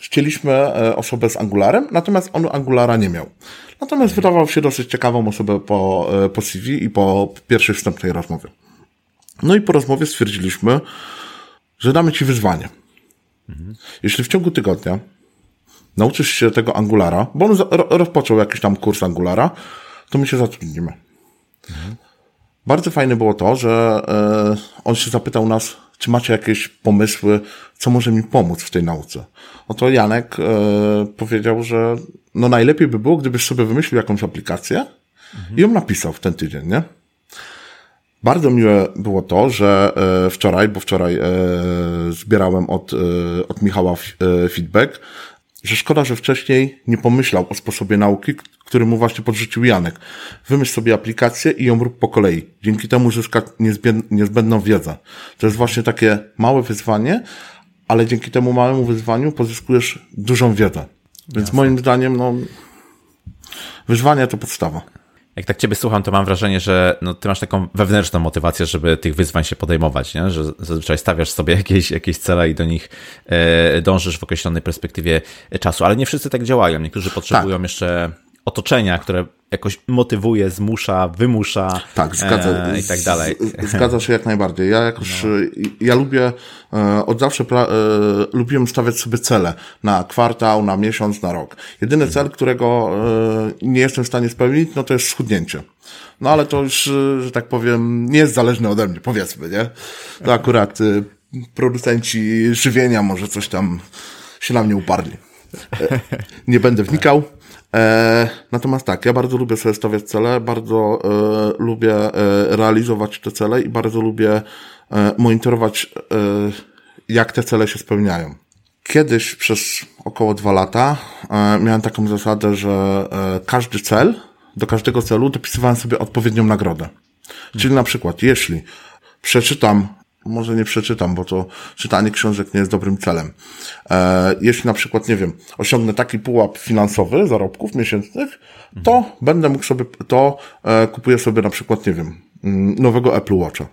chcieliśmy e, osobę z Angularem, natomiast on Angulara nie miał. Natomiast wydawał się dosyć ciekawą osobę po, e, po CV i po pierwszej wstępnej rozmowie. No i po rozmowie stwierdziliśmy, że damy Ci wyzwanie. Mhm. Jeśli w ciągu tygodnia nauczysz się tego Angulara, bo on rozpoczął jakiś tam kurs Angulara, to my się zatrudnimy. Mhm. Bardzo fajne było to, że e, on się zapytał nas, czy macie jakieś pomysły, co może mi pomóc w tej nauce. Oto Janek e, powiedział, że no najlepiej by było, gdybyś sobie wymyślił jakąś aplikację mhm. i ją napisał w ten tydzień, nie? Bardzo miłe było to, że e, wczoraj, bo wczoraj e, zbierałem od, e, od Michała feedback, że szkoda, że wcześniej nie pomyślał o sposobie nauki, który mu właśnie podrzucił Janek. Wymyśl sobie aplikację i ją rób po kolei. Dzięki temu zyska niezbędną wiedzę. To jest właśnie takie małe wyzwanie, ale dzięki temu małemu wyzwaniu pozyskujesz dużą wiedzę. Więc Jasne. moim zdaniem, no, wyzwanie to podstawa. Jak tak ciebie słucham, to mam wrażenie, że no, ty masz taką wewnętrzną motywację, żeby tych wyzwań się podejmować, nie? że zazwyczaj stawiasz sobie jakieś, jakieś cele i do nich e, dążysz w określonej perspektywie czasu, ale nie wszyscy tak działają. Niektórzy potrzebują tak. jeszcze otoczenia, które jakoś motywuje, zmusza, wymusza tak, zgadza, e, i tak dalej. Zgadza się jak najbardziej. Ja jakoś, no. ja lubię, e, od zawsze pra, e, lubiłem stawiać sobie cele na kwartał, na miesiąc, na rok. Jedyny mhm. cel, którego e, nie jestem w stanie spełnić, no to jest schudnięcie. No ale to już, e, że tak powiem, nie jest zależne ode mnie, powiedzmy, nie? To akurat e, producenci żywienia może coś tam się na mnie uparli. Nie będę wnikał. E, natomiast tak, ja bardzo lubię sobie stawiać cele, bardzo e, lubię e, realizować te cele i bardzo lubię e, monitorować, e, jak te cele się spełniają. Kiedyś przez około dwa lata miałem taką zasadę, że każdy cel, do każdego celu dopisywałem sobie odpowiednią nagrodę. Czyli na przykład, jeśli przeczytam może nie przeczytam, bo to czytanie książek nie jest dobrym celem. E, jeśli na przykład, nie wiem, osiągnę taki pułap finansowy zarobków miesięcznych, to mhm. będę mógł sobie, to e, kupuję sobie na przykład, nie wiem, mm, nowego Apple Watcha.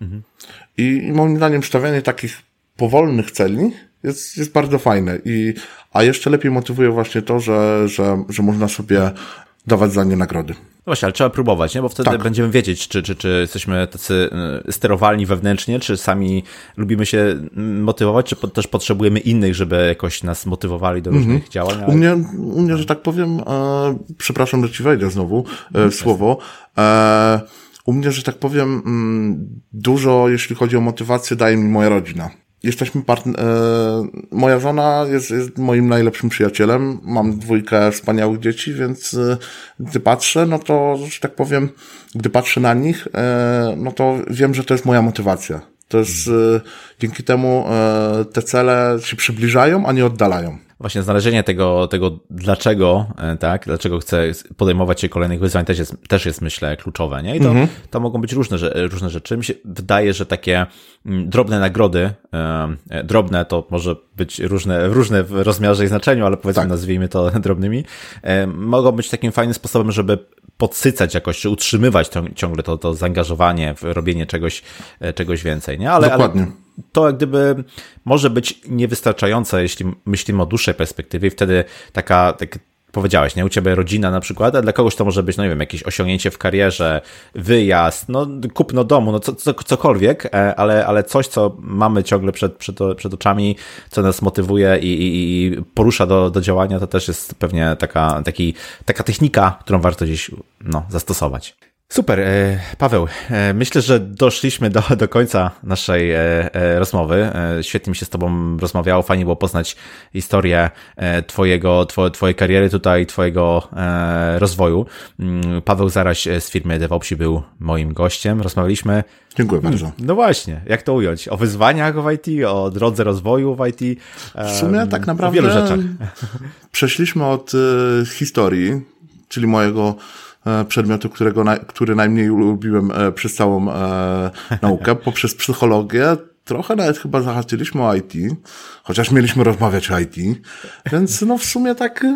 Mhm. I, moim zdaniem stawianie takich powolnych celi jest, jest bardzo fajne. I, a jeszcze lepiej motywuje właśnie to, że, że, że można sobie dawać za nie nagrody. No właśnie, ale trzeba próbować, nie? Bo wtedy tak. będziemy wiedzieć, czy, czy, czy jesteśmy tacy y, sterowalni wewnętrznie, czy sami lubimy się motywować, czy też potrzebujemy innych, żeby jakoś nas motywowali do różnych mhm. działań. Ale... U, mnie, u mnie, że tak powiem, e, przepraszam, że ci wejdę znowu e, w słowo, e, u mnie, że tak powiem, mm, dużo, jeśli chodzi o motywację, daje mi moja rodzina jesteśmy partner, moja żona jest, jest moim najlepszym przyjacielem, mam dwójkę wspaniałych dzieci, więc e, gdy patrzę, no to, że tak powiem, gdy patrzę na nich, e, no to wiem, że to jest moja motywacja. To jest, e, dzięki temu te cele się przybliżają, a nie oddalają właśnie znalezienie tego, tego dlaczego, e, tak, dlaczego chcę podejmować się kolejnych wyzwań też jest, też jest myślę kluczowe, nie? I to, mhm. to mogą być różne, różne rzeczy. Mi się wydaje, że takie mm, drobne nagrody, e, e, drobne to może być różne, różne w rozmiarze i znaczeniu, ale powiedzmy tak. nazwijmy to drobnymi, mogą być takim fajnym sposobem, żeby podsycać jakoś, czy utrzymywać to, ciągle to, to zaangażowanie w robienie czegoś, czegoś więcej, nie? Ale, Dokładnie. Ale to jak gdyby może być niewystarczające, jeśli myślimy o dłuższej perspektywie, wtedy taka, tak powiedziałeś, nie? U ciebie rodzina na przykład, a dla kogoś to może być, no nie wiem, jakieś osiągnięcie w karierze, wyjazd, no kupno domu, no co, co, cokolwiek, e, ale, ale coś, co mamy ciągle przed, przed, przed oczami, co nas motywuje i, i, i porusza do, do działania, to też jest pewnie taka, taki, taka technika, którą warto gdzieś no, zastosować. Super, e, Paweł. E, myślę, że doszliśmy do, do końca naszej e, rozmowy. Świetnie mi się z Tobą rozmawiało. Fajnie było poznać historię Twojego, Twojej kariery tutaj, Twojego rozwoju. Mm, Paweł Zaraś z firmy DevOpsi był moim gościem. Rozmawialiśmy. Dziękuję bardzo. No właśnie, jak to ująć? O wyzwaniach w IT, o drodze rozwoju w IT. W sumie tak naprawdę. O wielu rzeczach. Przeszliśmy od historii, czyli mojego przedmiotu, którego, który najmniej lubiłem e, przez całą e, naukę, poprzez psychologię, trochę nawet chyba zahaczyliśmy o IT, chociaż mieliśmy rozmawiać o IT, więc no w sumie tak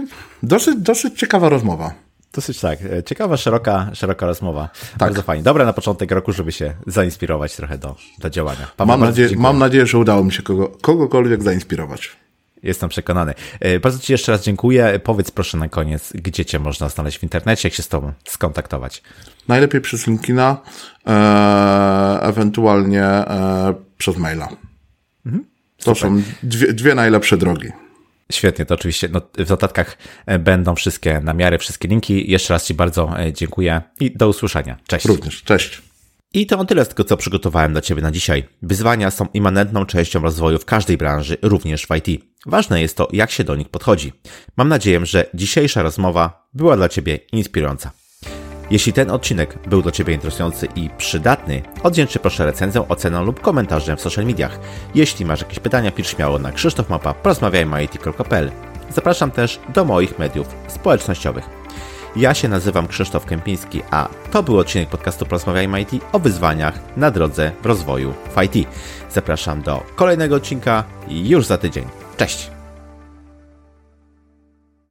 dosyć, dosyć ciekawa rozmowa. Dosyć tak. Ciekawa, szeroka, szeroka rozmowa. Tak. Bardzo fajnie. Dobra na początek roku, żeby się zainspirować trochę do, do działania. mam, nadzieję, mam nadzieję, że udało mi się kogo, kogokolwiek zainspirować. Jestem przekonany. E, bardzo Ci jeszcze raz dziękuję. Powiedz proszę na koniec, gdzie Cię można znaleźć w internecie, jak się z Tobą skontaktować. Najlepiej przez LinkedIna, e, ewentualnie e, przez maila. Mhm. To są dwie, dwie najlepsze drogi. Świetnie, to oczywiście no, w notatkach e, będą wszystkie namiary, wszystkie linki. Jeszcze raz Ci bardzo e, dziękuję i do usłyszenia. Cześć. Również, cześć. I to tyle z tego, co przygotowałem dla Ciebie na dzisiaj. Wyzwania są immanentną częścią rozwoju w każdej branży, również w IT. Ważne jest to, jak się do nich podchodzi. Mam nadzieję, że dzisiejsza rozmowa była dla Ciebie inspirująca. Jeśli ten odcinek był dla Ciebie interesujący i przydatny, oddzięczcie proszę recenzją, oceną lub komentarzem w social mediach. Jeśli masz jakieś pytania, pisz śmiało na krzysztofmapa Zapraszam też do moich mediów społecznościowych. Ja się nazywam Krzysztof Kępiński, a to był odcinek podcastu Porozmawiajmy IT o wyzwaniach na drodze rozwoju w IT. Zapraszam do kolejnego odcinka już za tydzień. Cześć!